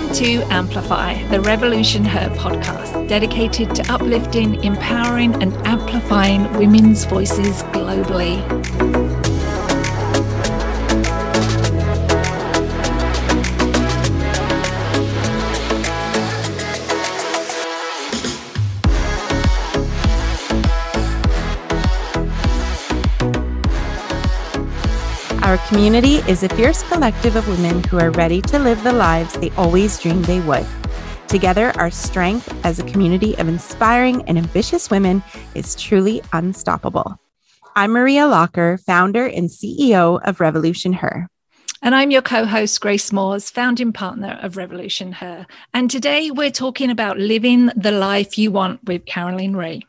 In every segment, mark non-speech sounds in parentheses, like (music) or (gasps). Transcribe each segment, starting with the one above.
Welcome to Amplify, the Revolution Her podcast, dedicated to uplifting, empowering, and amplifying women's voices globally. Our community is a fierce collective of women who are ready to live the lives they always dreamed they would. Together, our strength as a community of inspiring and ambitious women is truly unstoppable. I'm Maria Locker, founder and CEO of Revolution Her. And I'm your co host, Grace Moores, founding partner of Revolution Her. And today we're talking about living the life you want with Carolyn Ray.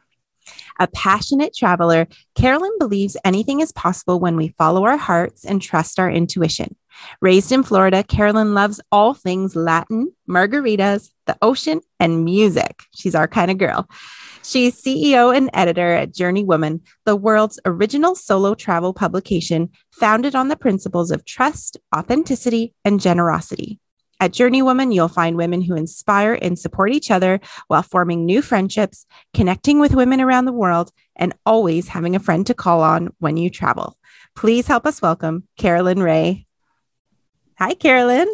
A passionate traveler, Carolyn believes anything is possible when we follow our hearts and trust our intuition. Raised in Florida, Carolyn loves all things Latin, margaritas, the ocean, and music. She's our kind of girl. She's CEO and editor at Journey Woman, the world's original solo travel publication founded on the principles of trust, authenticity, and generosity. At Journey Woman, you'll find women who inspire and support each other while forming new friendships, connecting with women around the world, and always having a friend to call on when you travel. Please help us welcome Carolyn Ray. Hi, Carolyn.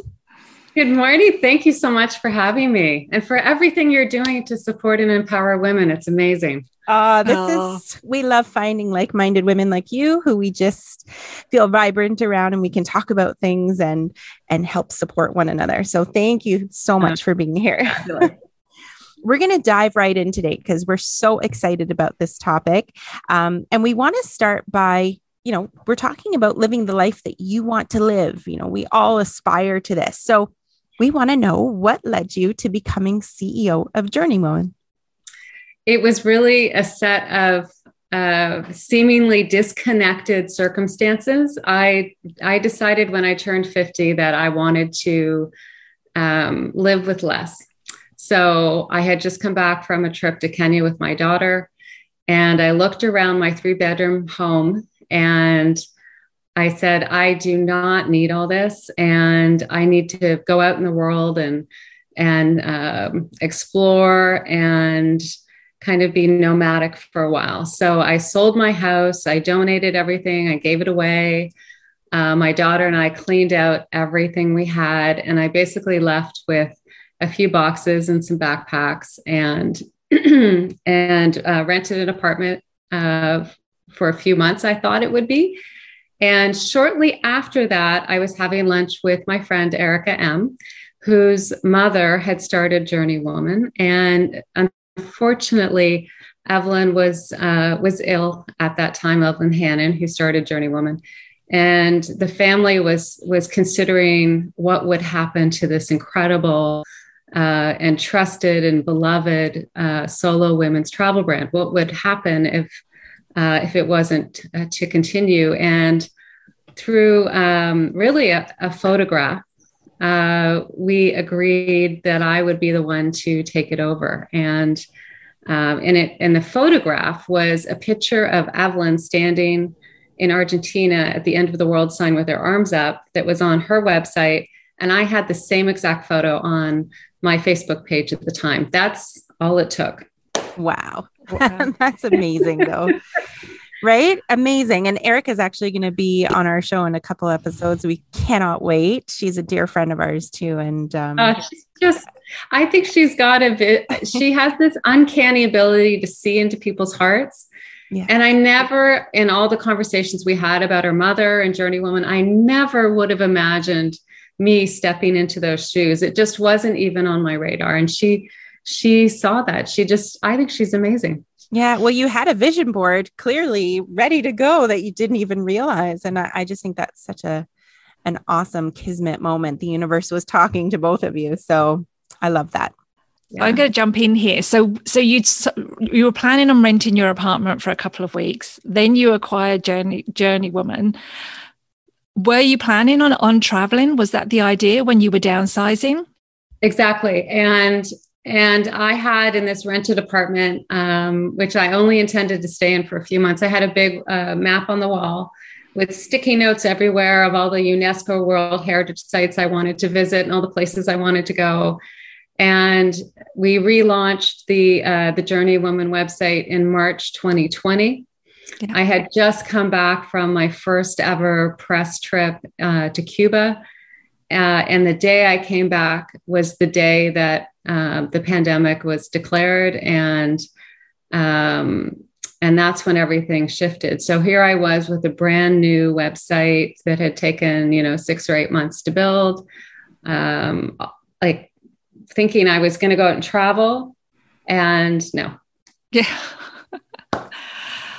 Good morning. Thank you so much for having me and for everything you're doing to support and empower women. It's amazing. Uh, this oh. is, we love finding like minded women like you who we just feel vibrant around and we can talk about things and, and help support one another. So thank you so much for being here. (laughs) (laughs) we're going to dive right in today because we're so excited about this topic. Um, and we want to start by, you know, we're talking about living the life that you want to live. You know, we all aspire to this. So we want to know what led you to becoming CEO of Journey Woman it was really a set of uh, seemingly disconnected circumstances. I I decided when I turned 50 that I wanted to um, live with less. So I had just come back from a trip to Kenya with my daughter, and I looked around my three bedroom home and I said, I do not need all this, and I need to go out in the world and and um, explore and kind of be nomadic for a while. So I sold my house, I donated everything, I gave it away. Uh, my daughter and I cleaned out everything we had, and I basically left with a few boxes and some backpacks and (clears throat) and uh, rented an apartment uh, for a few months. I thought it would be. And shortly after that, I was having lunch with my friend Erica M, whose mother had started Journey Woman. And Unfortunately, Evelyn was uh, was ill at that time. Evelyn Hannon, who started Journey Woman, and the family was was considering what would happen to this incredible uh, and trusted and beloved uh, solo women's travel brand. What would happen if uh, if it wasn't uh, to continue? And through um, really a, a photograph uh, we agreed that I would be the one to take it over. And um, and it and the photograph was a picture of Evelyn standing in Argentina at the end of the world sign with her arms up that was on her website. And I had the same exact photo on my Facebook page at the time. That's all it took. Wow. wow. (laughs) That's amazing though (laughs) right? Amazing. And Eric is actually going to be on our show in a couple episodes. We cannot wait. She's a dear friend of ours too. And um, uh, she's just, I think she's got a bit, she has this uncanny ability to see into people's hearts. Yeah. And I never, in all the conversations we had about her mother and Journey Woman, I never would have imagined me stepping into those shoes. It just wasn't even on my radar. And she, she saw that. She just, I think she's amazing. Yeah, well, you had a vision board clearly ready to go that you didn't even realize, and I, I just think that's such a an awesome kismet moment. The universe was talking to both of you, so I love that. Yeah. I'm going to jump in here. So, so you you were planning on renting your apartment for a couple of weeks. Then you acquired Journey Journey Woman. Were you planning on on traveling? Was that the idea when you were downsizing? Exactly. And and I had in this rented apartment, um, which I only intended to stay in for a few months, I had a big uh, map on the wall with sticky notes everywhere of all the UNESCO World Heritage sites I wanted to visit and all the places I wanted to go. And we relaunched the uh, the Journey Woman website in March 2020. Yeah. I had just come back from my first ever press trip uh, to Cuba. Uh, and the day I came back was the day that uh, the pandemic was declared. And um, and that's when everything shifted. So here i was with a brand new website that had taken you know six or eight months to build. Um, like thinking i was going to go out and travel and no. Yeah (laughs)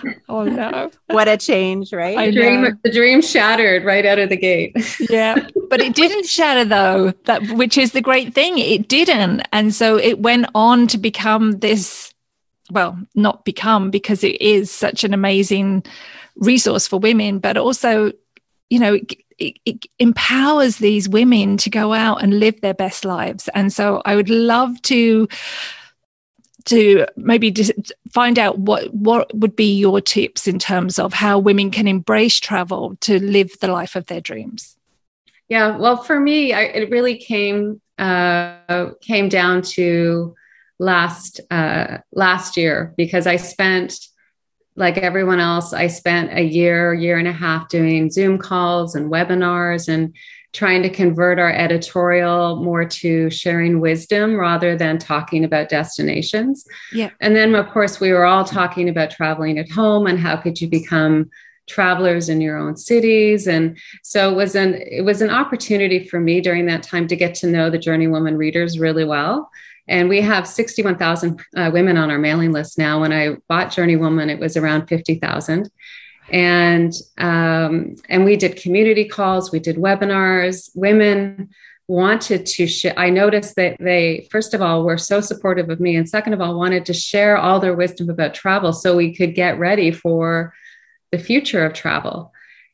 (laughs) oh no. What a change right? The dream, the dream shattered right out of the gate. (laughs) Yeah but it didn't shatter though that which is the great thing. It didn't. And so it went on to become this well, not become because it is such an amazing resource for women, but also, you know, it, it, it, empowers these women to go out and live their best lives. And so I would love to to maybe find out what what would be your tips in terms of how women can embrace travel to live the life of their dreams. Yeah, well, for me, I, it really came uh, came down to last uh, last year because I spent like everyone else I spent a year year and a half doing Zoom calls and webinars and trying to convert our editorial more to sharing wisdom rather than talking about destinations. Yeah. And then of course we were all talking about traveling at home and how could you become travelers in your own cities and so it was an it was an opportunity for me during that time to get to know the journey woman readers really well and we have 61,000 uh, women on our mailing list now. When I bought Journey Woman, it was around 50,000. And um, and we did community calls, we did webinars. Women wanted to share. I noticed that they, first of all, were so supportive of me, and second of all, wanted to share all their wisdom about travel so we could get ready for the future of travel.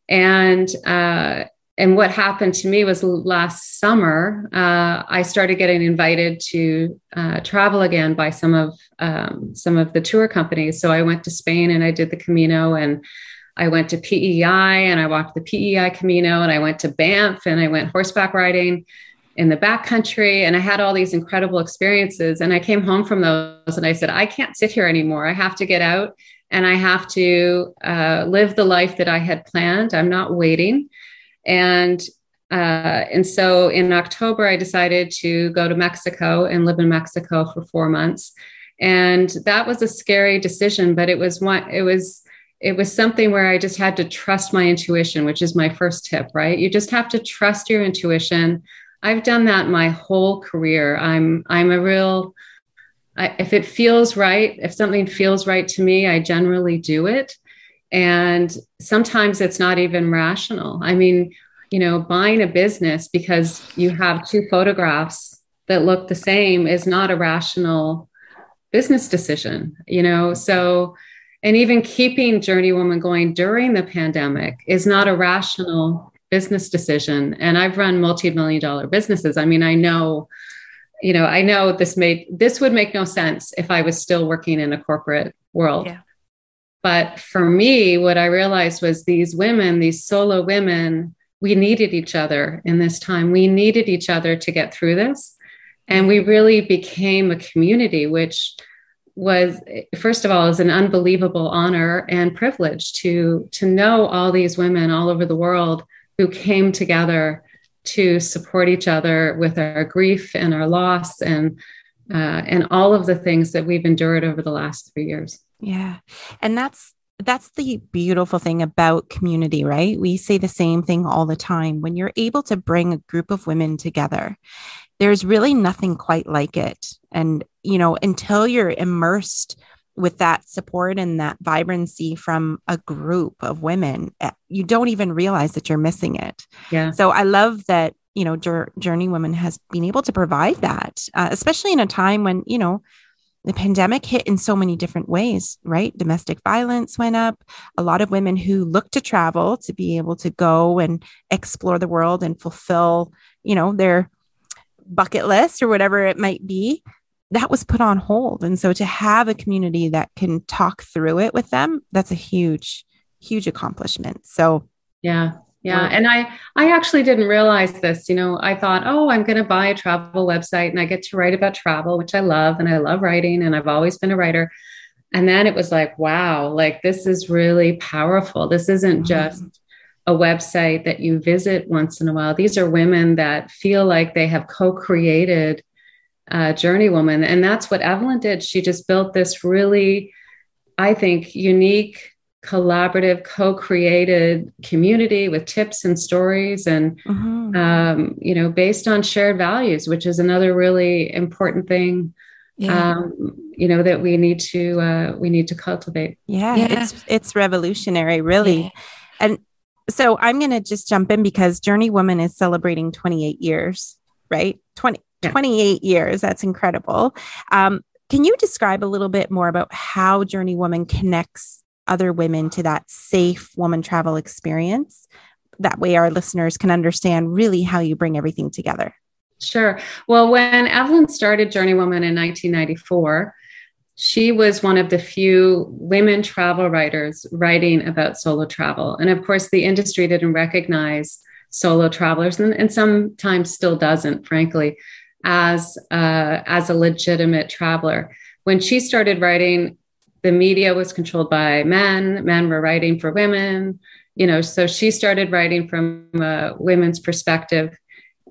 And uh, and what happened to me was last summer uh, i started getting invited to uh, travel again by some of um, some of the tour companies so i went to spain and i did the camino and i went to pei and i walked the pei camino and i went to banff and i went horseback riding in the backcountry and i had all these incredible experiences. And i came home from those and i said i can't sit here anymore. I have to get out and i have to uh, live the life that i had planned. I'm not waiting. And uh, and so in October, I decided to go to Mexico and live in Mexico for four months. And that was a scary decision, but it was one, it was, it was something where I just had to trust my intuition, which is my first tip, right? You just have to trust your intuition. I've done that my whole career. I'm, I'm a real, I, if it feels right, if something feels right to me, I generally do it. And sometimes it's not even rational. I mean, you know, buying a business because you have two photographs that look the same is not a rational business decision, you know? So, and even keeping Journey Woman going during the pandemic is not a rational business decision. And I've run multi million dollar businesses. I mean, I know you know i know this made this would make no sense if i was still working in a corporate world yeah. But for me, what I realized was these women, these solo women, we needed each other in this time. We needed each other to get through this. And we really became a community, which was first of all is an unbelievable honor and privilege to to know all these women all over the world who came together to support each other with our grief and our loss and uh, and all of the things that we've endured over the last three years yeah. And that's that's the beautiful thing about community, right? We say the same thing all the time. When you're able to bring a group of women together, there's really nothing quite like it. And, you know, until you're immersed with that support and that vibrancy from a group of women, eh, you don't even realize that you're missing it. Yeah. So I love that, you know, Journey Woman has been able to provide that, uh, especially in a time when, you know, the pandemic hit in so many different ways, right? Domestic violence went up. A lot of women who look to travel to be able to go and explore the world and fulfill, you know, their bucket list or whatever it might be, that was put on hold. And so to have a community that can talk through it with them, that's a huge, huge accomplishment. So Yeah. Yeah. And I I actually didn't realize this. You know, I thought, oh, I'm gonna buy a travel website and I get to write about travel, which I love, and I love writing, and I've always been a writer. And then it was like, wow, like this is really powerful. This isn't mm-hmm. just a website that you visit once in a while. These are women that feel like they have co-created uh, Journey Woman. And that's what Evelyn did. She just built this really, I think, unique collaborative, co-created community with tips and stories, and mm-hmm. um, you know, based on shared values, which is another really important thing. Yeah. Um, you know that we need to uh, we need to cultivate. Yeah, yeah, it's it's revolutionary, really. Yeah. And so I'm going to just jump in because Journey Woman is celebrating 28 years, right? 20, yeah. 28 years. That's incredible. Um, can you describe a little bit more about how Journey Woman connects other women to that safe woman travel experience. That way, our listeners can understand really how you bring everything together. Sure. Well, when Evelyn started Journey Woman in 1994, she was one of the few women travel writers writing about solo travel. And of course, the industry didn't recognize solo travelers, and, and sometimes still doesn't, frankly, as, as a legitimate traveler. When she started writing the media was controlled by men. Men were writing for women you know so she started writing from a women's perspective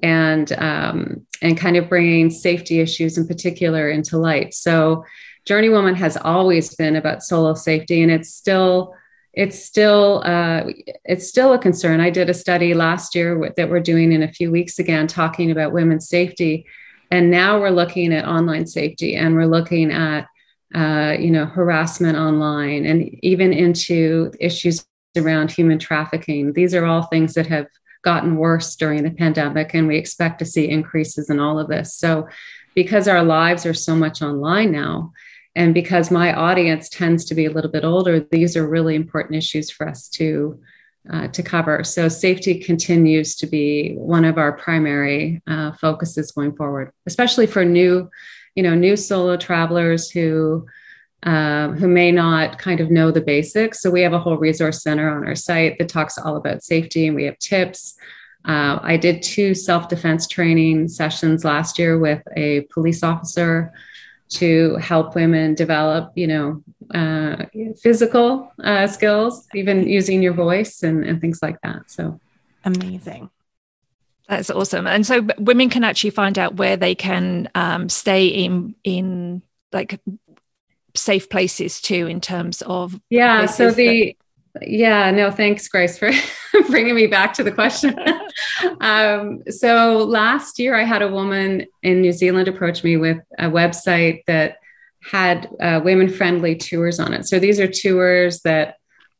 and um, and kind of bringing safety issues in particular into light. So journey woman has always been about solo safety and it's still it's still uh, it's still a concern. I did a study last year that we're doing in a few weeks again talking about women's safety and now we're looking at online safety and we're looking at uh, you know, harassment online, and even into issues around human trafficking. These are all things that have gotten worse during the pandemic, and we expect to see increases in all of this. So, because our lives are so much online now, and because my audience tends to be a little bit older, these are really important issues for us to uh, to cover. So safety continues to be one of our primary uh, focuses going forward, especially for new you know new solo travelers who um, who may not kind of know the basics. So we have a whole resource center on our site that talks all about safety, and we have tips. Uh, I did two self defense training sessions last year with a police officer to help women develop, you know, uh, physical uh, skills, even using your voice and, and things like that. So amazing. That's awesome. And so women can actually find out where they can um, stay in in like safe places too in terms of yeah so the yeah no thanks grace for (laughs) bringing me back to the question. (laughs) Um, so last year i had a woman in new zealand approach me with a website that had uh, women friendly tours on it. So these are tours that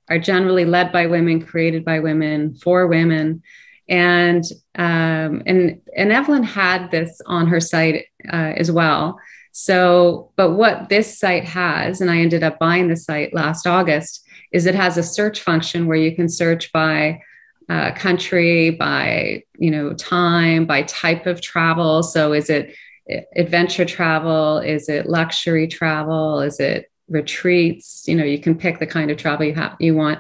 are generally led by women created by women for women. And um, and and Evelyn had this on her site uh, as well. So, but what this site has, and I ended up buying the site last August, is it has a search function where you can search by uh, country, by you know time, by type of travel. So, is it adventure travel? Is it luxury travel? Is it retreats? You know, you can pick the kind of travel you have you want.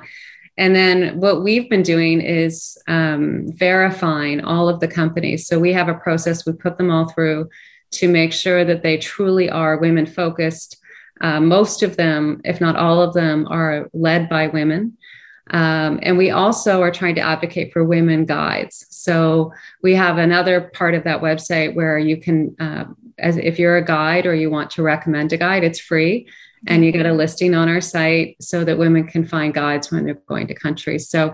And then what we've been doing is um, verifying all of the companies. So we have a process, we put them all through to make sure that they truly are women focused. Uh, most of them, if not all of them, are led by women. Um, and we also are trying to advocate for women guides. So we have another part of that website where you can, uh, as if you're a guide or you want to recommend a guide, it's free and you get a listing on our site so that women can find guides when they're going to countries. So,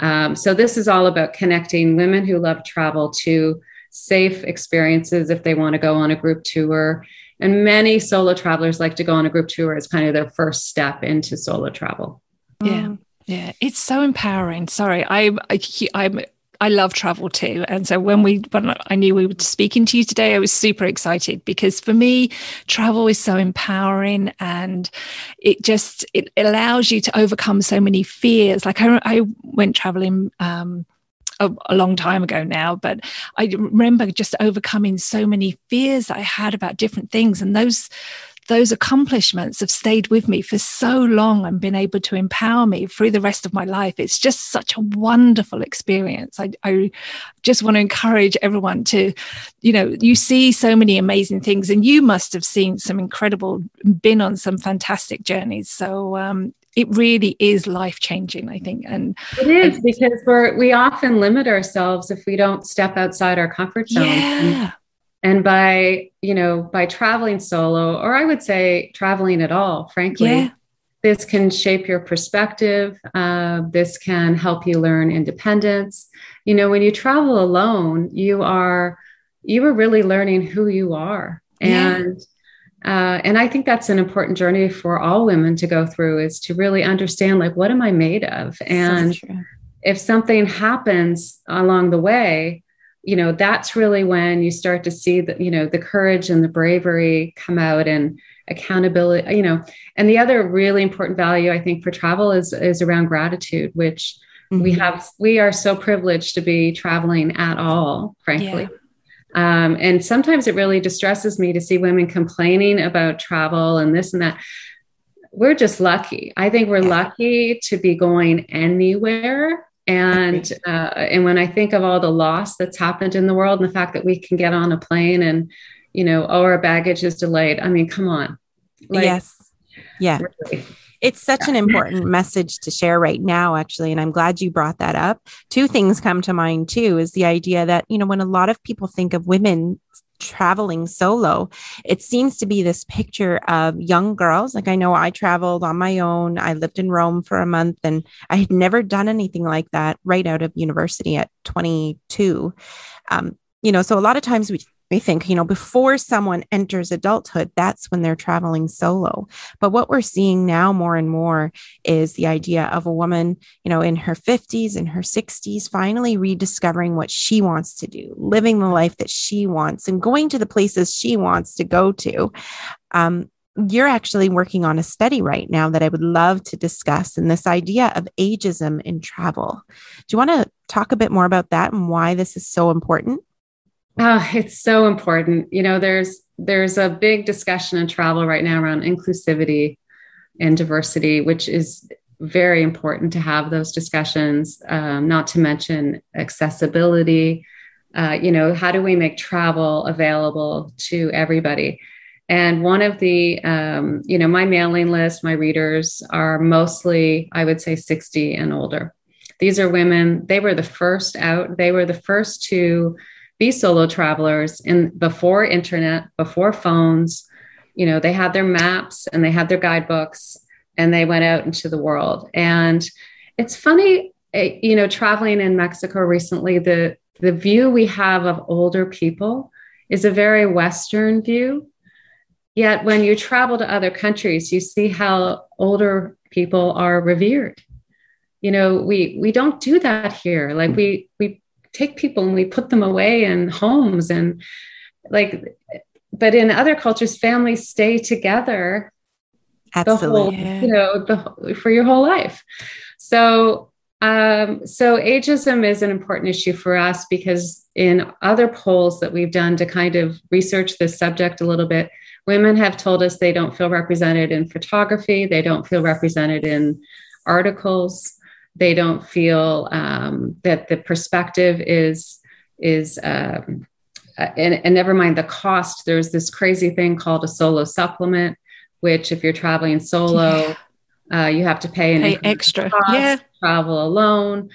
um, so this is all about connecting women who love travel to safe experiences if they want to go on a group tour. And many solo travelers like to go on a group tour as kind of their first step into solo travel. Yeah. Yeah, it's so empowering. Sorry, I, I I'm I love travel too. And so when we when I knew we were speaking to you today, I was super excited because for me, travel is so empowering and it just it allows you to overcome so many fears. Like I, I went traveling um, a, a, long time ago now, but I remember just overcoming so many fears that I had about different things. And those those accomplishments have stayed with me for so long and been able to empower me through the rest of my life. It's just such a wonderful experience. I, I just want to encourage everyone to, you know, you see so many amazing things, and you must have seen some incredible, been on some fantastic journeys. So, um, it really is life changing i think and it is because we're we often limit ourselves if we don't step outside our comfort zone yeah. And by, you know, by traveling solo, or I would say traveling at all, frankly, yeah. this can shape your perspective. Uh, this can help you learn independence. You know, when you travel alone, you are you are really learning who you are. And yeah. Uh, and I think that's an important journey for all women to go through is to really understand like what am I made of? And so if something happens along the way, you know that's really when you start to see that you know the courage and the bravery come out and accountability you know and the other really important value i think for travel is is around gratitude which mm-hmm. we have we are so privileged to be traveling at all frankly yeah. Um, and sometimes it really distresses me to see women complaining about travel and this and that we're just lucky i think we're lucky to be going anywhere and uh, and when I think of all the loss that's happened in the world and the fact that we can get on a plane and you know, oh, our baggage is delayed. I mean, come on. Like, yes. Yeah. Really. It's such an important message to share right now, actually. And I'm glad you brought that up. Two things come to mind, too, is the idea that, you know, when a lot of people think of women traveling solo, it seems to be this picture of young girls. Like I know I traveled on my own. I lived in Rome for a month and I had never done anything like that right out of university at 22. Um, you know, so a lot of times we we think, you know, before someone enters adulthood, that's when they're traveling solo. But what we're seeing now more and more is the idea of a woman, you know, in her 50s and her 60s, finally rediscovering what she wants to do, living the life that she wants, and going to the places she wants to go to. Um, you're actually working on a study right now that I would love to discuss, and this idea of ageism in travel. Do you want to talk a bit more about that and why this is so important? Oh, it's so important. You know, there's there's a big discussion in travel right now around inclusivity and diversity, which is very important to have those discussions. Um, not to mention accessibility. Uh, you know, how do we make travel available to everybody? And one of the, um, you know, my mailing list, my readers are mostly, I would say, 60 and older. These are women. They were the first out. They were the first to be solo travelers in before internet, before phones. You know, they had their maps and they had their guidebooks and they went out into the world. And it's funny, eh, you know, traveling in Mexico recently, the the view we have of older people is a very Western view. Yet when you travel to other countries, you see how older people are revered. You know, we we don't do that here. Like we we take people and we put them away in homes and like but in other cultures families stay together Absolutely. the whole you know the for your whole life so um, so ageism is an important issue for us because in other polls that we've done to kind of research this subject a little bit women have told us they don't feel represented in photography they don't feel represented in articles they don't feel um, that the perspective is is um, uh, and, and never mind the cost there's this crazy thing called a solo supplement which if you're traveling solo yeah. uh, you have to pay an pay extra. cost, yeah. travel alone.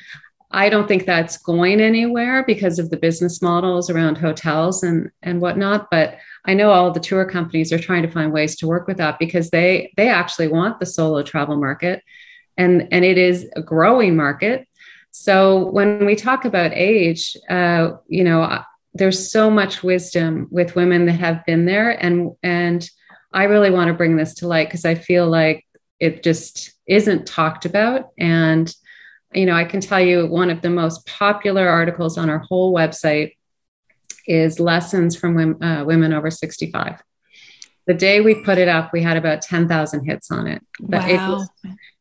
I don't think that's going anywhere because of the business models around hotels and and whatnot but i know all the tour companies are trying to find ways to work with that because they they actually want the solo travel market and and it is a growing market. So when we talk about age uh, you know there's so much wisdom with women that have been there. And and i really want to bring this to light because i feel like it just isn't talked about. And you know i can tell you one of the most popular articles on our whole website is lessons from women, uh, women over 65 the day we put it up, we had about 10,000 hits on it. But wow. it, was,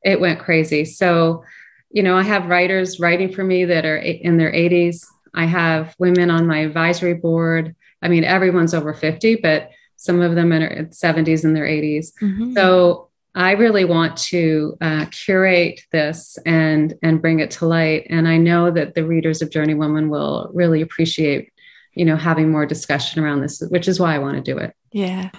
it went crazy. So, you know, I have writers writing for me that are in their 80s. I have women on my advisory board. I mean, everyone's over 50, but some of them are in their 70s and their 80s. Mm-hmm. So I really want to uh, curate this and and bring it to light. And I know that the readers of Journey Woman will really appreciate, you know, having more discussion around this, which is why I want to do it. Yeah.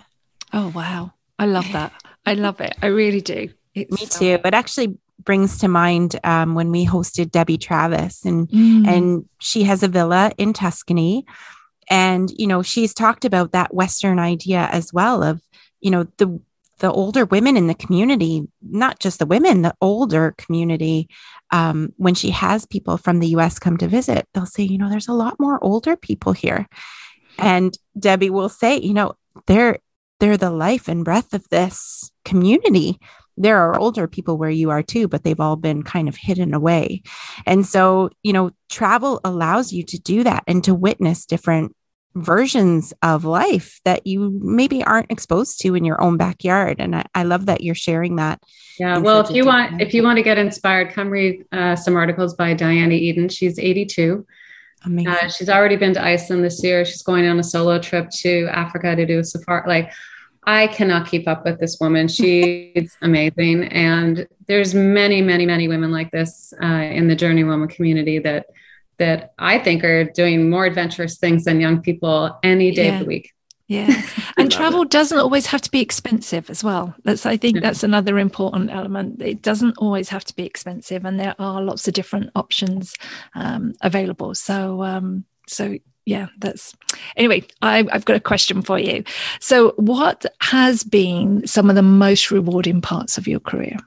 Oh wow, I love that. I love it. I really do. It's Me too. It actually brings to mind um, when we hosted Debbie Travis, and mm. and she has a villa in Tuscany, and you know she's talked about that Western idea as well of you know the the older women in the community, not just the women, the older community, um, when she has people from the US come to visit, they'll say, you know, there's a lot more older people here. And Debbie will say, you know, they're they're the life and breath of this community there are older people where you are too, but they've all been kind of hidden away. And so, you know, travel allows you to do that and to witness different versions of life that you maybe aren't exposed to in your own backyard. And I, I love that you're sharing that. Yeah. Well, if you want, if you want to get inspired, come read uh, some articles by Diana Eden. She's 82. Amazing. Uh, she's already been to Iceland this year. She's going on a solo trip to Africa to do a safari. Like I cannot keep up with this woman. She's (laughs) amazing. And there's many, many, many women like this uh, in the Journey Woman community that that I think are doing more adventurous things than young people any day yeah. of the week. Yeah. (laughs) And travel it. doesn't always have to be expensive as well. That's I think yeah. that's another important element. It doesn't always have to be expensive and there are lots of different options um, available. So um, so yeah, that's anyway. I, I've got a question for you. So, what has been some of the most rewarding parts of your career?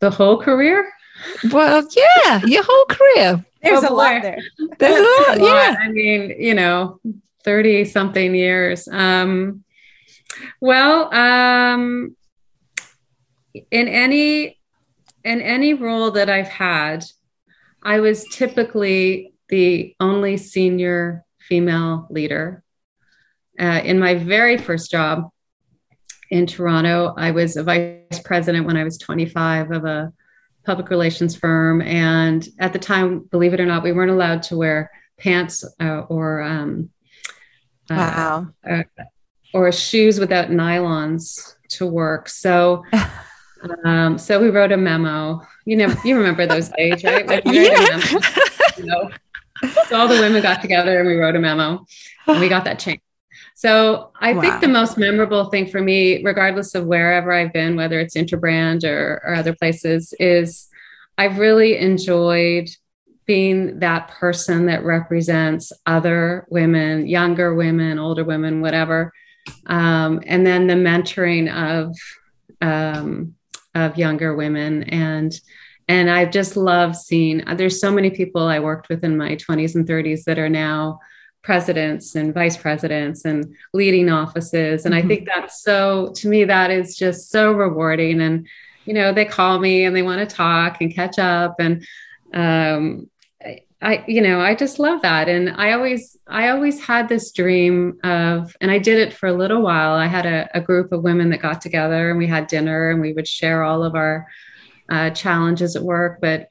The whole career? Well, yeah, your whole career. There's oh, a lot there. There's a lot. Yeah. I mean, you know, 30 something years. Um, well, um, in any in any role that I've had, I was typically the only senior female leader. Uh, in my very first job in Toronto, I was a vice president when I was 25 of a public relations firm. And at the time, believe it or not, we weren't allowed to wear pants uh, or um, uh, wow. Uh, or shoes without nylons to work. So, um, so we wrote a memo. You know, you remember those days, right? Like (laughs) yeah. Memo, you know, so all the women got together and we wrote a memo and we got that (sighs) changed. So I wow. think the most memorable thing for me, regardless of wherever I've been, whether it's Interbrand or, or other places, is I've really enjoyed being that person that represents other women, younger women, older women, whatever. Um, and then the mentoring of um, of younger women and and I just love seeing, uh, there's so many people I worked with in my 20s and 30s that are now presidents and vice presidents and leading offices. And mm-hmm. I think that's so, to me, that is just so rewarding. And, you know, they call me and they want to talk and catch up. And, um, I, you know, I just love that. And I always, I always had this dream of, and I did it for a little while. I had a, a group of women that got together and we had dinner and we would share all of our, uh, challenges at work, but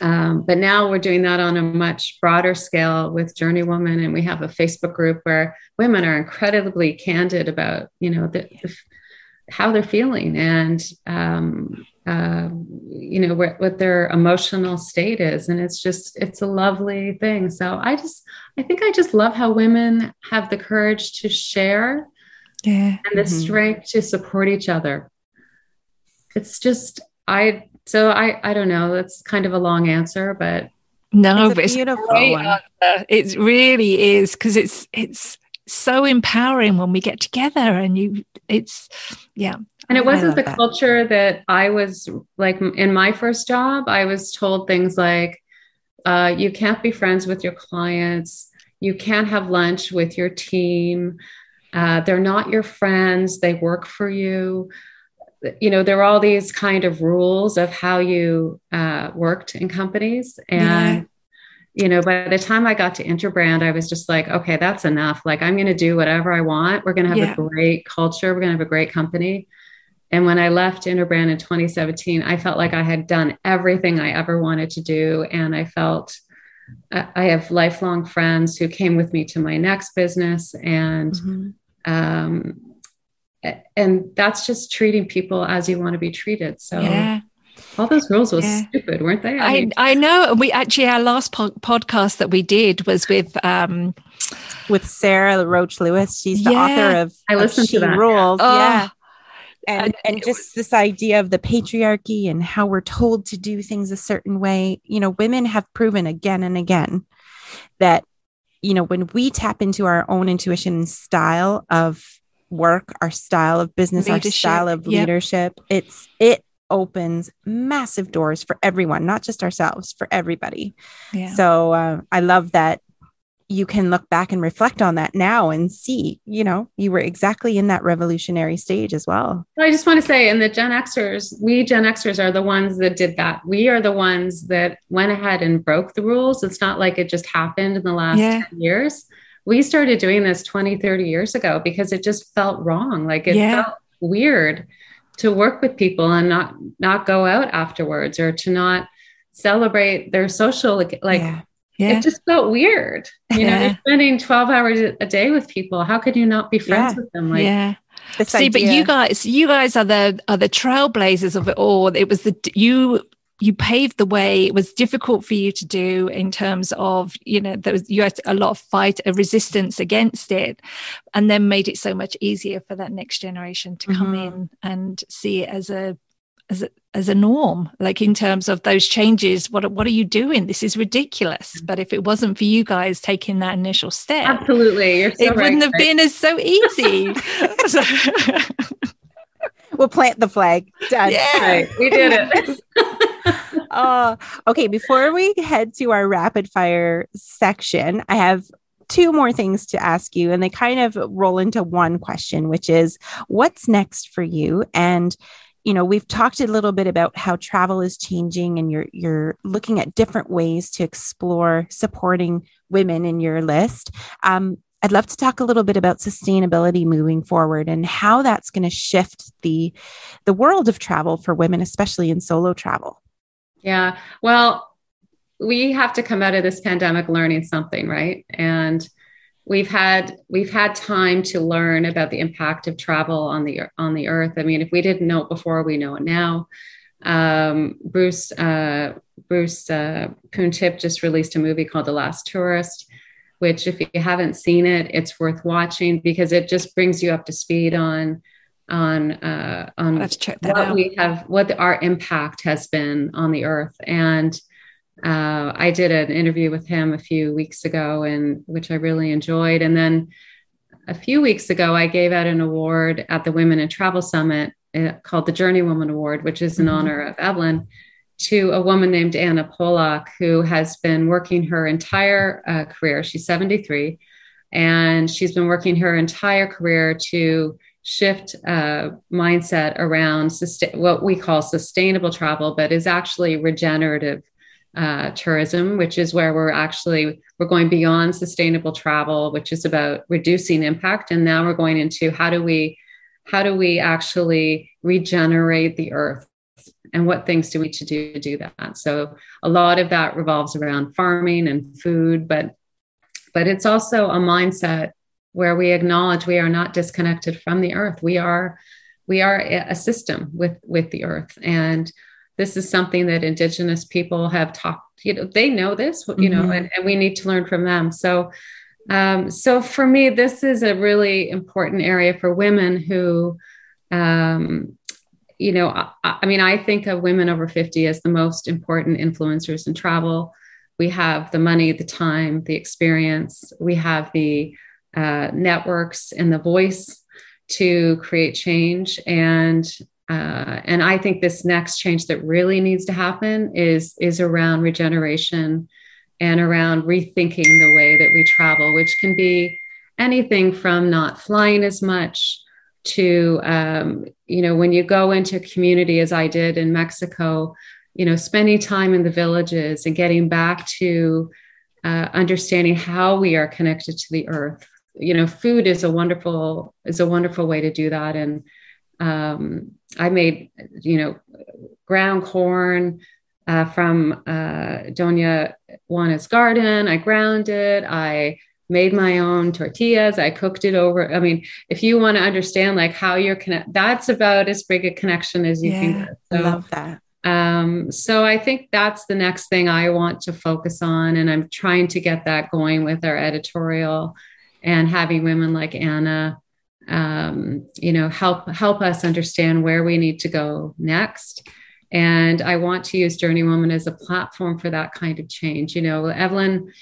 um, but now we're doing that on a much broader scale with Journey Woman, and we have a Facebook group where women are incredibly candid about you know the, the, how they're feeling and um, uh, you know what, what their emotional state is, and it's just it's a lovely thing. So I just I think I just love how women have the courage to share, yeah, and the mm-hmm. strength to support each other it's just I so I I don't know. That's kind of a long answer, but no, it's, it's beautiful. It really is because it's it's so empowering when we get together and you it's yeah and it wasn't the that. culture that i was like in my first job i was told things like uh, you can't be friends with your clients you can't have lunch with your team uh, they're not your friends they work for you you know there were all these kind of rules of how you uh, worked in companies. And yeah. you know by the time i got to interbrand i was just like okay that's enough. Like i'm going to do whatever i want. We're going to have yeah. a great culture. We're going to have a great company. And when i left interbrand in 2017 i felt like i had done everything i ever wanted to do. And i felt I have lifelong friends who came with me to my next business, and mm-hmm. um, and that's just treating people as you want to be treated. So yeah. All those rules were yeah. stupid, weren't they? I, I, mean, I, know. We actually our last po- podcast that we did was with um, with Sarah Roach Lewis. She's the yeah. author of I listened to that. Rules. Oh. Yeah. And, and just this idea of the patriarchy and how we're told to do things a certain way. You know, women have proven again and again that, you know, when we tap into our own intuition and style of work, our style of business, leadership. our style of yep. leadership, it's it opens massive doors for everyone, not just ourselves, for everybody. Yeah. So uh, I love that you can look back and reflect on that now and see, you know, you were exactly in that revolutionary stage as well. I just want to say, and the Gen Xers, we Gen Xers are the ones that did that. We are the ones that went ahead and broke the rules. It's not like it just happened in the last yeah. 10 years. We started doing this 20, 30 years ago because it just felt wrong. Like it yeah. felt weird to work with people and not not go out afterwards or to not celebrate their social like yeah. Yeah. it just felt weird you know you're spending 12 hours a day with people how could you not be friends yeah. with them like yeah See, idea. but you guys, you guys are the are the trailblazers of it all. It was the you you paved the way. It was difficult for you to do in terms of, you know, there was you had a lot of fight, a resistance against it, and then made it so much easier for that next generation to come mm-hmm. in and see it as a as a, as a norm like in terms of those changes what what are you doing this is ridiculous but if it wasn't for you guys taking that initial step absolutely so it right, wouldn't have right. been as so easy (laughs) (laughs) (laughs) we'll plant the flag done yeah right. we did it (laughs) uh, okay, before we head to our rapid fire section, I have two more things to ask you, and they kind of roll into one question, which is what's next for you? And you know we've talked a little bit about how travel is changing and you're you're looking at different ways to explore supporting women in your list um, I'd love to talk a little bit about sustainability moving forward and how that's going to shift the the world of travel for women, especially in solo travel. Yeah. Well, we have to come out of this pandemic learning something, right? And we've had we've had time to learn about the impact of travel on the on the earth. I mean, if we didn't know it before, we know it now. Um, Bruce uh, Bruce uh, Poon-Tip just released a movie called The Last Tourist, which if you haven't seen it, it's worth watching because it just brings you up to speed on on uh, on what out. we have, what our impact has been on the earth. And uh, I did an interview with him a few weeks ago, and which I really enjoyed. And then a few weeks ago, I gave out an award at the Women in Travel Summit uh, called the Journey Woman Award, which is in mm-hmm. honor of Evelyn. To a woman named Anna Pollock, who has been working her entire uh, career. She's 73, and she's been working her entire career to shift uh, mindset around what we call sustainable travel, but is actually regenerative uh, tourism, which is where we're actually we're going beyond sustainable travel, which is about reducing impact, and now we're going into how do we how do we actually regenerate the earth and what things do we to do to do that? So a lot of that revolves around farming and food but but it's also a mindset where we acknowledge we are not disconnected from the earth. We are we are a system with with the earth. And this is something that indigenous people have talked you know they know this you know mm-hmm. and, and we need to learn from them. So um, so for me this is a really important area for women who um, you know I, I mean i think of women over 50 as the most important influencers in travel. We have the money the time the experience. We have the uh, networks and the voice to create change. And uh, and I think this next change that really needs to happen is is around regeneration and around rethinking the way that we travel, which can be anything from not flying as much to um, you know when you go into community as I did in Mexico, you know spending time in the villages and getting back to uh, understanding how we are connected to the earth you know food is a wonderful is a wonderful way to do that and um, i made you know ground corn uh, from uh, Doña Juana's garden. I ground it. I made my own tortillas. I cooked it over. I mean, if you want to understand like how you're connect, that's about as big a connection as you Yeah, can get. I So, love that. um, so I think that's the next thing I want to focus on. And I'm trying to get that going with our editorial and having women like Anna, um, you know, help, help us understand where we need to go next. And I want to use JourneyWoman as a platform for that kind of change. You know, Evelyn,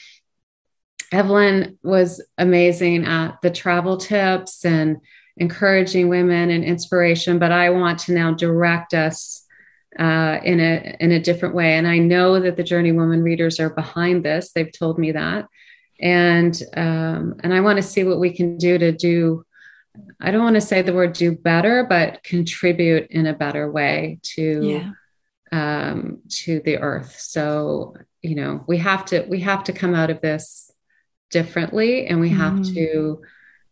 Evelyn was amazing at the travel tips and encouraging women and inspiration, but I want to now direct us uh, in a in a different way. And I know that the JourneyWoman readers are behind this. They've told me that, and um, and I want to see what we can do to do. I don't want to say the word do better, but contribute in a better way to Yeah. um, to the earth. So you know we have to we have to come out of this differently, and we have Mhm. to.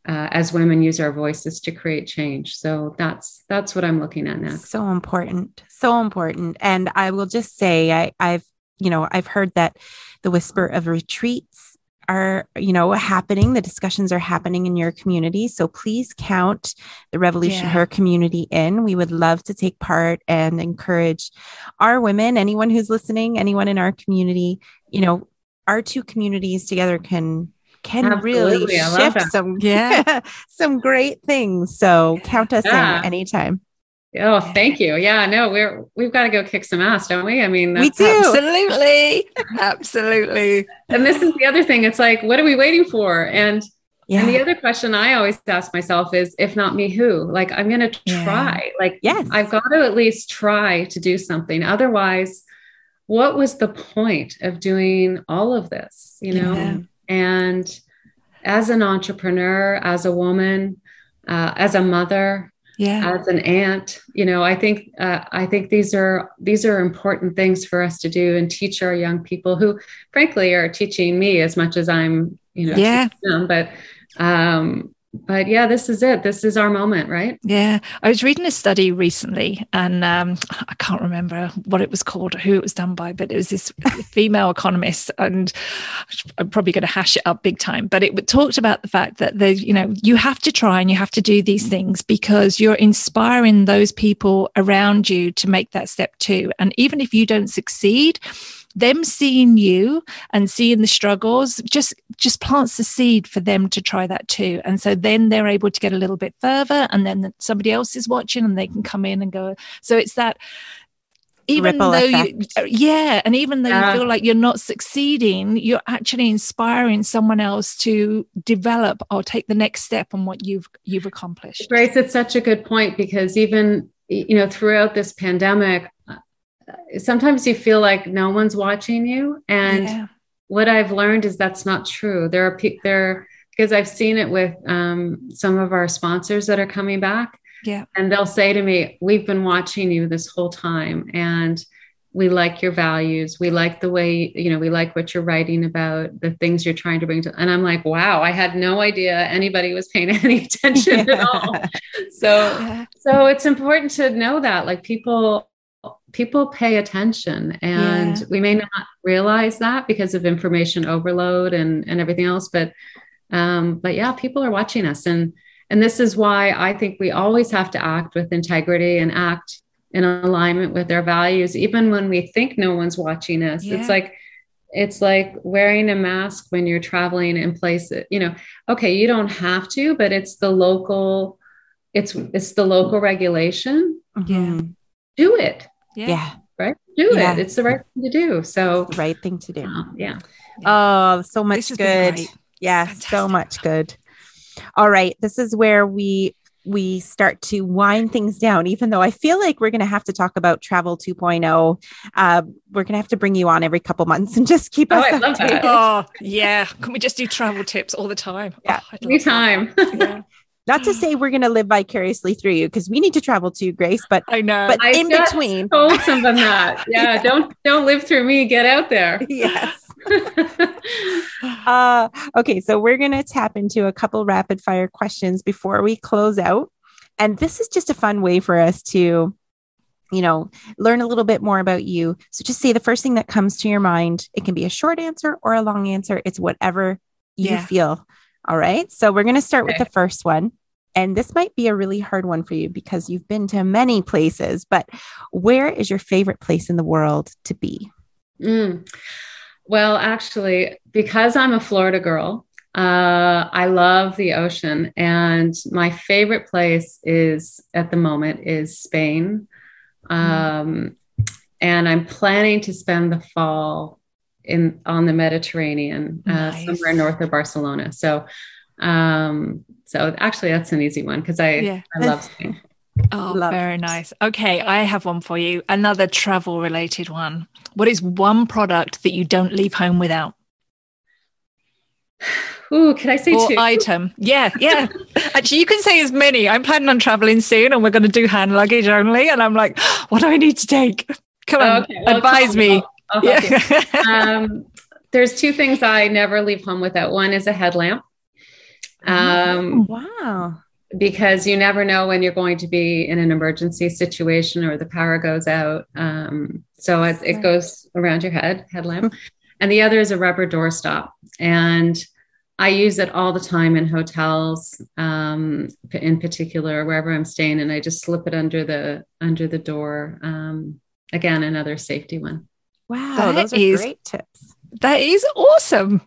Uh, as women use our voices to create change so that's that's what i'm looking at next So important. So important. And I will just say I, I've, you know, I've heard that the whisper of retreats are, you know, happening. The discussions are happening in your community. So please count the Revolution Yeah. Her community in. We would love to take part and encourage our women, anyone who's listening, anyone in our community, you know, our two communities together can can really Absolutely. I love shift some (laughs) Yeah. some great things. So count us Yeah. in anytime. Oh, thank you. Yeah, no, we're we've got to go kick some ass, don't we? I mean, We do. Absolutely. Absolutely. and this is the other thing. It's like, what are we waiting for? And Yeah. and the other question I always ask myself is, if not me, who? Like, I'm going to Yeah. try. Like, Yes. I've got to at least try to do something. Otherwise, what was the point of doing all of this? You know, Yeah. and as an entrepreneur, as a woman, uh, as a mother, Yeah. as an aunt you know i think uh, i think these are these are important things for us to do and teach our young people who frankly are teaching me as much as i'm you know Yeah. them but um but yeah this is it this is our moment right Yeah, I was reading a study recently, and um, I can't remember what it was called or who it was done by, but it was this female economist, and I'm probably going to hash it up big time. But it talked about the fact that the you know you have to try and you have to do these things because you're inspiring those people around you to make that step too. And even if you don't succeed, them seeing you and seeing the struggles just just plants the seed for them to try that too. And so then they're able to get a little bit further and then somebody else is watching and they can come in and go. So it's that even Ripple though you yeah and even though Yeah. you feel like you're not succeeding you're actually inspiring someone else to develop or take the next step on what you've you've accomplished. Grace it's such a good point because even you know throughout this pandemic uh, sometimes you feel like no one's watching you and yeah. what I've learned is that's not true. There are people there because I've seen it with um, some of our sponsors that are coming back, yeah and they'll say to me, "We've been watching you this whole time, and we like your values. We like the way you know. We like what you're writing about, the things you're trying to bring to." And I'm like, "Wow, I had no idea anybody was paying (laughs) any attention at all." So yeah so it's important to know that like people people pay attention and Yeah. we may not realize that because of information overload and and everything else but um but yeah people are watching us. And and this is why i think we always have to act with integrity and act in alignment with our values even when we think no one's watching us. Yeah. it's like it's like wearing a mask when you're traveling in places you know okay you don't have to but it's the local it's it's the local regulation. Yeah. Do it Yeah. yeah. right do Yeah. it it's the right thing to do so the right thing to do. um, yeah Oh, so much This has been good. great. Yeah, so much good. All right, this is where we we start to wind things down even though I feel like we're going to have to talk about travel 2.0. Uh, we're going to have to bring you on every couple months and just keep Oh, us I updated. oh yeah can we just do travel tips all the time Yeah. Oh, I'd love that. anytime yeah. (laughs) Not to say we're going to live vicariously through you because we need to travel too, Grace, but i know but I in between. told someone that (laughs) yeah, Yeah. don't don't live through me get out there (laughs) Yes. (laughs) Uh, okay, so we're going to tap into a couple rapid fire questions before we close out. And this is just a fun way for us to, you know, learn a little bit more about you. So just say the first thing that comes to your mind. It can be a short answer or a long answer. It's whatever you Yeah. feel. All right. So we're going to start with the first one. And this might be a really hard one for you because you've been to many places, but where is your favorite place in the world to be? Mm. Well, actually, because I'm a Florida girl, uh, I love the ocean, and my favorite place is at the moment is Spain, um, and I'm planning to spend the fall in on the Mediterranean, uh, Nice. somewhere north of Barcelona. So, um, so actually, that's an easy one because I Yeah. I love Spain. (laughs) Oh, Love very it. nice. Okay, I have one for you. Another travel related one. What is one product that you don't leave home without? (sighs) Ooh, can I say Or two? item? Yeah, yeah. (laughs) Actually, you can say as many. I'm planning on traveling soon and we're going to do hand luggage only. And I'm like, (gasps) what do I need to take? Come on, Okay, well, advise come me. I'll- I'll. Yeah. um, there's two things I never leave home without. One is a headlamp. Um, Wow. because you never know when you're going to be in an emergency situation or the power goes out. Um, so it, it goes around your head, headlamp. and the other is a rubber doorstop. And I use it all the time in hotels, um, in particular, wherever I'm staying, and I just slip it under the under the door. Um, again, another safety one. Wow. That those are is- great tips. that is awesome.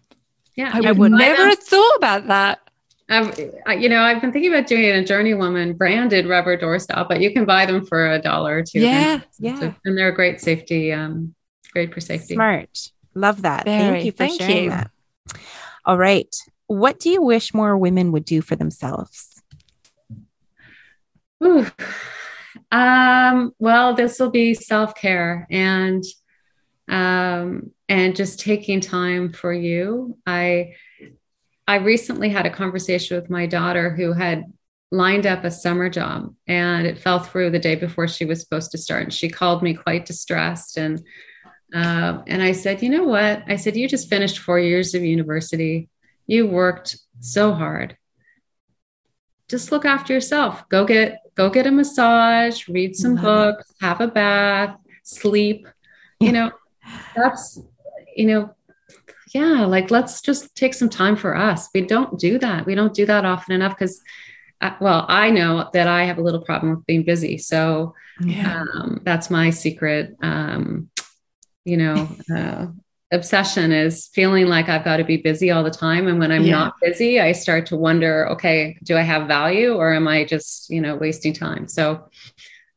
Yeah, I would never have thought about that. I've, you know, I've been thinking about doing a Journeywoman branded rubber doorstop, but you can buy them for a dollar or two. Yeah, yeah. and they're a great safety, um, great for safety. Smart. Love that. Very. Thank you for Thank sharing you. that. All right. What do you wish more women would do for themselves? Ooh. Um, well, this will be self care and um, and just taking time for you. I I recently had a conversation with my daughter who had lined up a summer job and it fell through the day before she was supposed to start. And she called me quite distressed and uh, and I said, you know what? I said, you just finished four years of university. You worked so hard. Just look after yourself. Go get go get a massage, read some books, have a bath, sleep. You know, that's you know, yeah, like let's just take some time for us. We don't do that. We don't do that often enough because, uh, well, I know that I have a little problem with being busy. So Yeah. um, that's my secret, um, you know, uh, obsession is feeling like I've got to be busy all the time. And when I'm Yeah. not busy, I start to wonder, okay, do I have value or am I just, you know, wasting time? So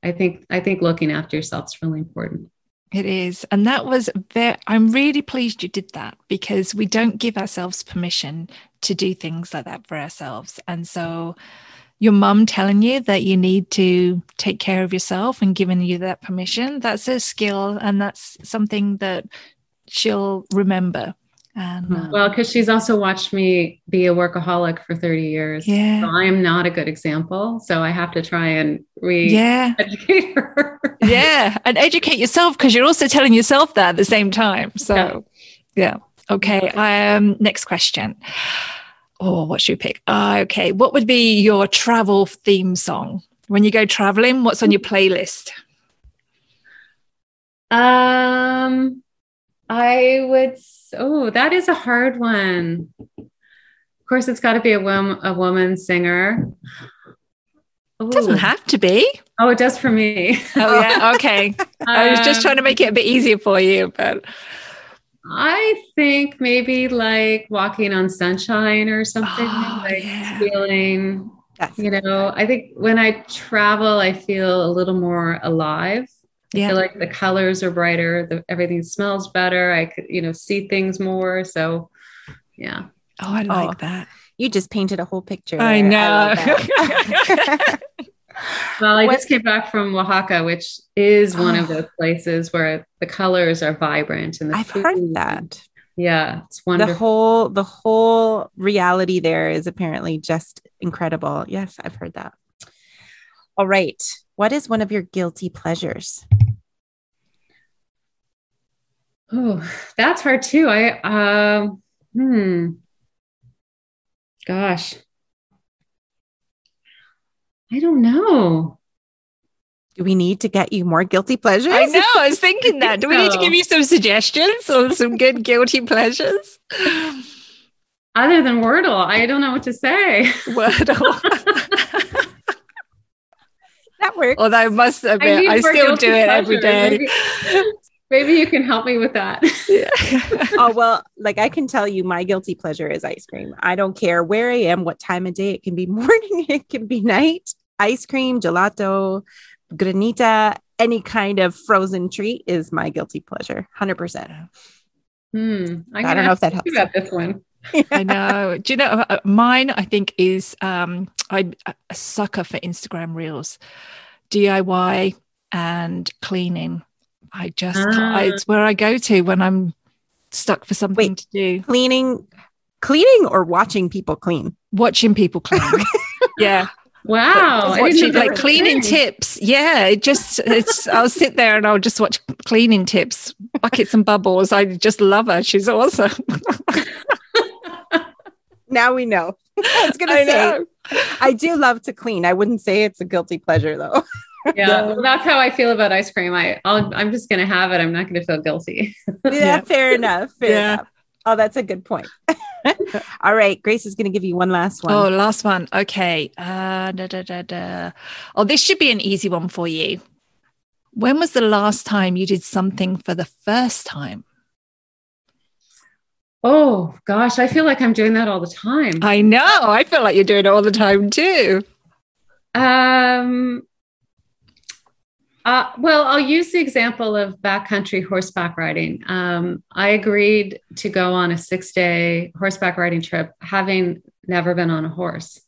I think, I think looking after yourself is really important. It is. And that was very, I'm really pleased you did that because we don't give ourselves permission to do things like that for ourselves. And so your mum telling you that you need to take care of yourself and giving you that permission, that's a skill and that's something that she'll remember. And uh, Well, because she's also watched me be a workaholic for 30 years. Yeah. So I am not a good example. So I have to try and re yeah, educate (laughs) her. yeah. And educate yourself because you're also telling yourself that at the same time. So, yeah. Okay. Um, next question. Oh, what should we pick? Uh, okay. What would be your travel theme song? When you go traveling, what's on your playlist? Um, I would. Oh, that is a hard one. Of course, it's got to be a woman, a woman singer. It doesn't have to be. Oh, it does for me. Oh, yeah. (laughs) Okay. I was just trying to make it a bit easier for you, but I think maybe like walking on sunshine or something. Oh, like yeah. feeling That's you know i think when i travel i feel a little more alive i Yeah. feel like the colors are brighter the, everything smells better i could you know see things more so yeah oh, I like Oh, that. you just painted a whole picture. I know. love that. (laughs) well i What- just came back from oaxaca which is one of Oh. (gasps) those places where the colors are vibrant and the I've food- heard that. yeah it's wonderful. The wonderful whole the whole reality there is apparently just incredible. Yes, I've heard that. All right. What is one of your guilty pleasures? Oh that's hard too i um hmm gosh i don't know Do we need to get you more guilty pleasures? I know. I was (laughs) thinking that. Do we need to give you some suggestions or some good guilty pleasures? other than Wordle, I don't know what to say. Wordle. (laughs) that works. Although I must admit, I, I still do it every day. Maybe, (laughs) maybe, you can help me with that. Yeah. (laughs) oh well, like I can tell you, my guilty pleasure is ice cream. I don't care where I am, what time of day. It can be (laughs) morning, it can be night. Ice cream, gelato, granita, any kind of frozen treat is my guilty pleasure. Hundred percent. Hmm. I don't know if that helps. About this one. (laughs) I know. Do you know uh, mine? I think is um, I'm a sucker for Instagram Reels, DIY and cleaning. I just ah. it's where I go to when I'm stuck for something Wait, to do. Cleaning, cleaning, or watching people clean. Watching people clean. (laughs) yeah. Wow. Watching like cleaning tips. Yeah. It just it's I'll sit there and I'll just watch cleaning tips, buckets and bubbles. I just love her. She's awesome. (laughs) now we know. (laughs) I was gonna I say know. I do love to clean. I wouldn't say it's a guilty pleasure though. Yeah, well, that's how I feel about ice cream. I i am just gonna have it. I'm not gonna feel guilty. (laughs) yeah, yeah, fair enough. Fair yeah. enough. Oh, that's a good point. (laughs) All right, Grace is going to give you one last one. Oh, last one. Okay. Uh, da, da, da, da. Oh, this should be an easy one for you. When was the last time you did something for the first time? Oh gosh, I feel like I'm doing that all the time. I know. I feel like you're doing it all the time too. Um uh, well, I'll use the example of backcountry horseback riding. Um, I agreed to go on a six day horseback riding trip, having never been on a horse.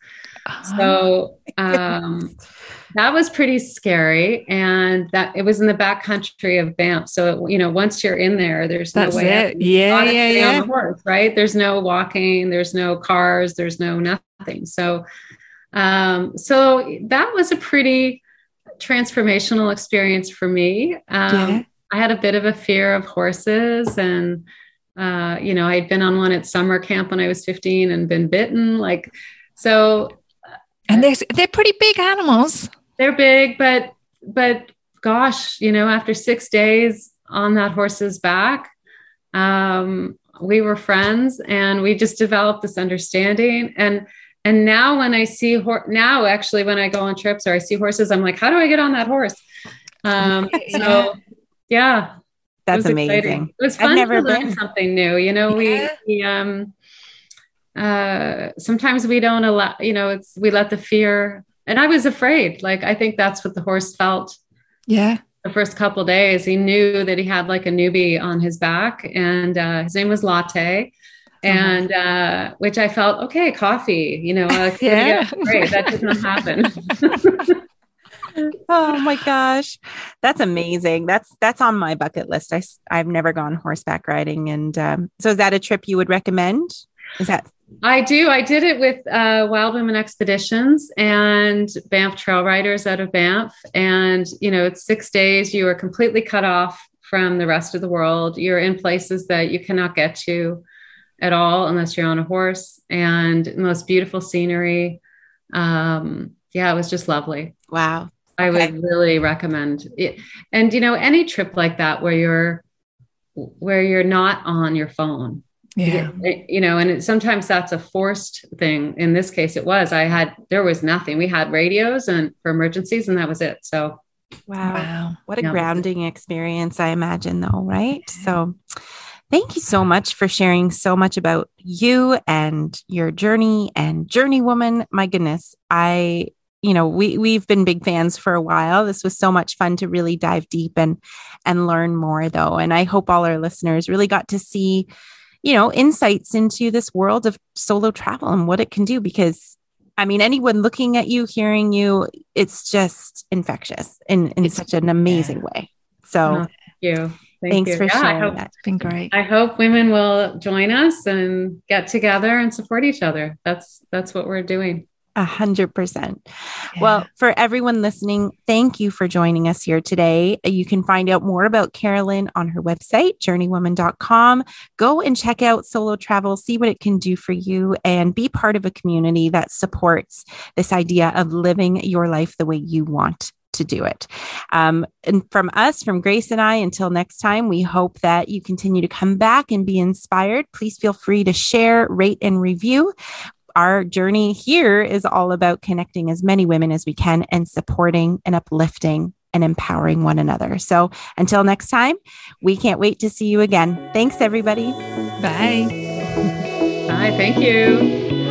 So um, that was pretty scary, and that it was in the back country of Banff. So you know, once you're in there, there's That's no way. It. Yeah, yeah, yeah. horse, right? There's no walking. There's no cars. There's no nothing. So, um, so that was a pretty transformational experience for me. Um, yeah. I had a bit of a fear of horses and. Uh, you know, I'd been on one at summer camp when I was 15 and been bitten. Like, so and they're they're pretty big animals. They're big, but but gosh, you know, after six days on that horse's back, um, we were friends, and we just developed this understanding. And and now when I see hor- now actually when I go on trips or I see horses, I'm like, how do I get on that horse? Um, so yeah, that's it amazing. Exciting. It was fun I've never to learn something new. You know, yeah. we, we um uh, sometimes we don't allow, you know, it's we let the fear. And I was afraid. Like I think that's what the horse felt. Yeah. The first couple days, he knew that he had like a newbie on his back, and uh, his name was Latte, and uh, which I felt okay, coffee. You know, (laughs) uh, yeah, great. That did not happen. (laughs) oh my gosh that's amazing that's that's on my bucket list I, i've never gone horseback riding and um, so is that a trip you would recommend is that I do. I did it with uh, Wild Women Expeditions and Banff Trail Riders out of Banff. And, you know, it's six days. You are completely cut off from the rest of the world. You're in places that you cannot get to at all unless you're on a horse and most beautiful scenery. Um, yeah, it was just lovely. Wow. I okay. would really recommend it. And, you know, any trip like that where you're, where you're not on your phone yeah you know and it, sometimes that's a forced thing in this case it was i had there was nothing we had radios and for emergencies and that was it so wow, wow. what a yeah. grounding experience i imagine though right so thank you so much for sharing so much about you and your journey and journey woman my goodness i you know we we've been big fans for a while this was so much fun to really dive deep and and learn more though and i hope all our listeners really got to see you know, insights into this world of solo travel and what it can do because I mean, anyone looking at you, hearing you, it's just infectious in, in such an amazing yeah. way. So, thank you. Thank thanks you. for yeah, sharing hope, that. It's been great. I hope women will join us and get together and support each other. That's that's what we're doing. A hundred percent. Well, for everyone listening, thank you for joining us here today. You can find out more about Carolyn on her website, journeywoman.com. Go and check out solo travel, see what it can do for you, and be part of a community that supports this idea of living your life the way you want to do it. Um, and from us, from Grace and I, until next time, we hope that you continue to come back and be inspired. Please feel free to share, rate, and review our journey here is all about connecting as many women as we can and supporting and uplifting and empowering one another. So until next time, we can't wait to see you again. Thanks, everybody. Bye. Bye. Thank you.